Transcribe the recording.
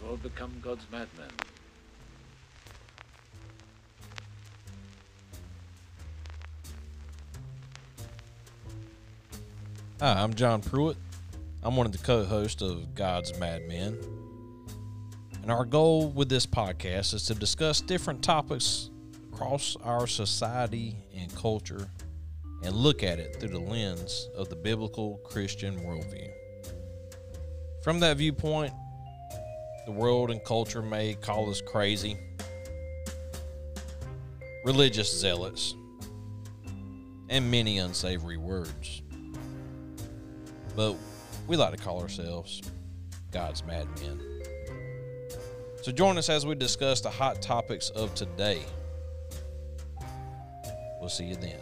They've all become God's madmen. Hi, I'm John Pruitt. I'm one of the co hosts of God's Madmen. And our goal with this podcast is to discuss different topics across our society and culture and look at it through the lens of the biblical Christian worldview. From that viewpoint, the world and culture may call us crazy, religious zealots, and many unsavory words. But we like to call ourselves God's madmen. So join us as we discuss the hot topics of today. We'll see you then.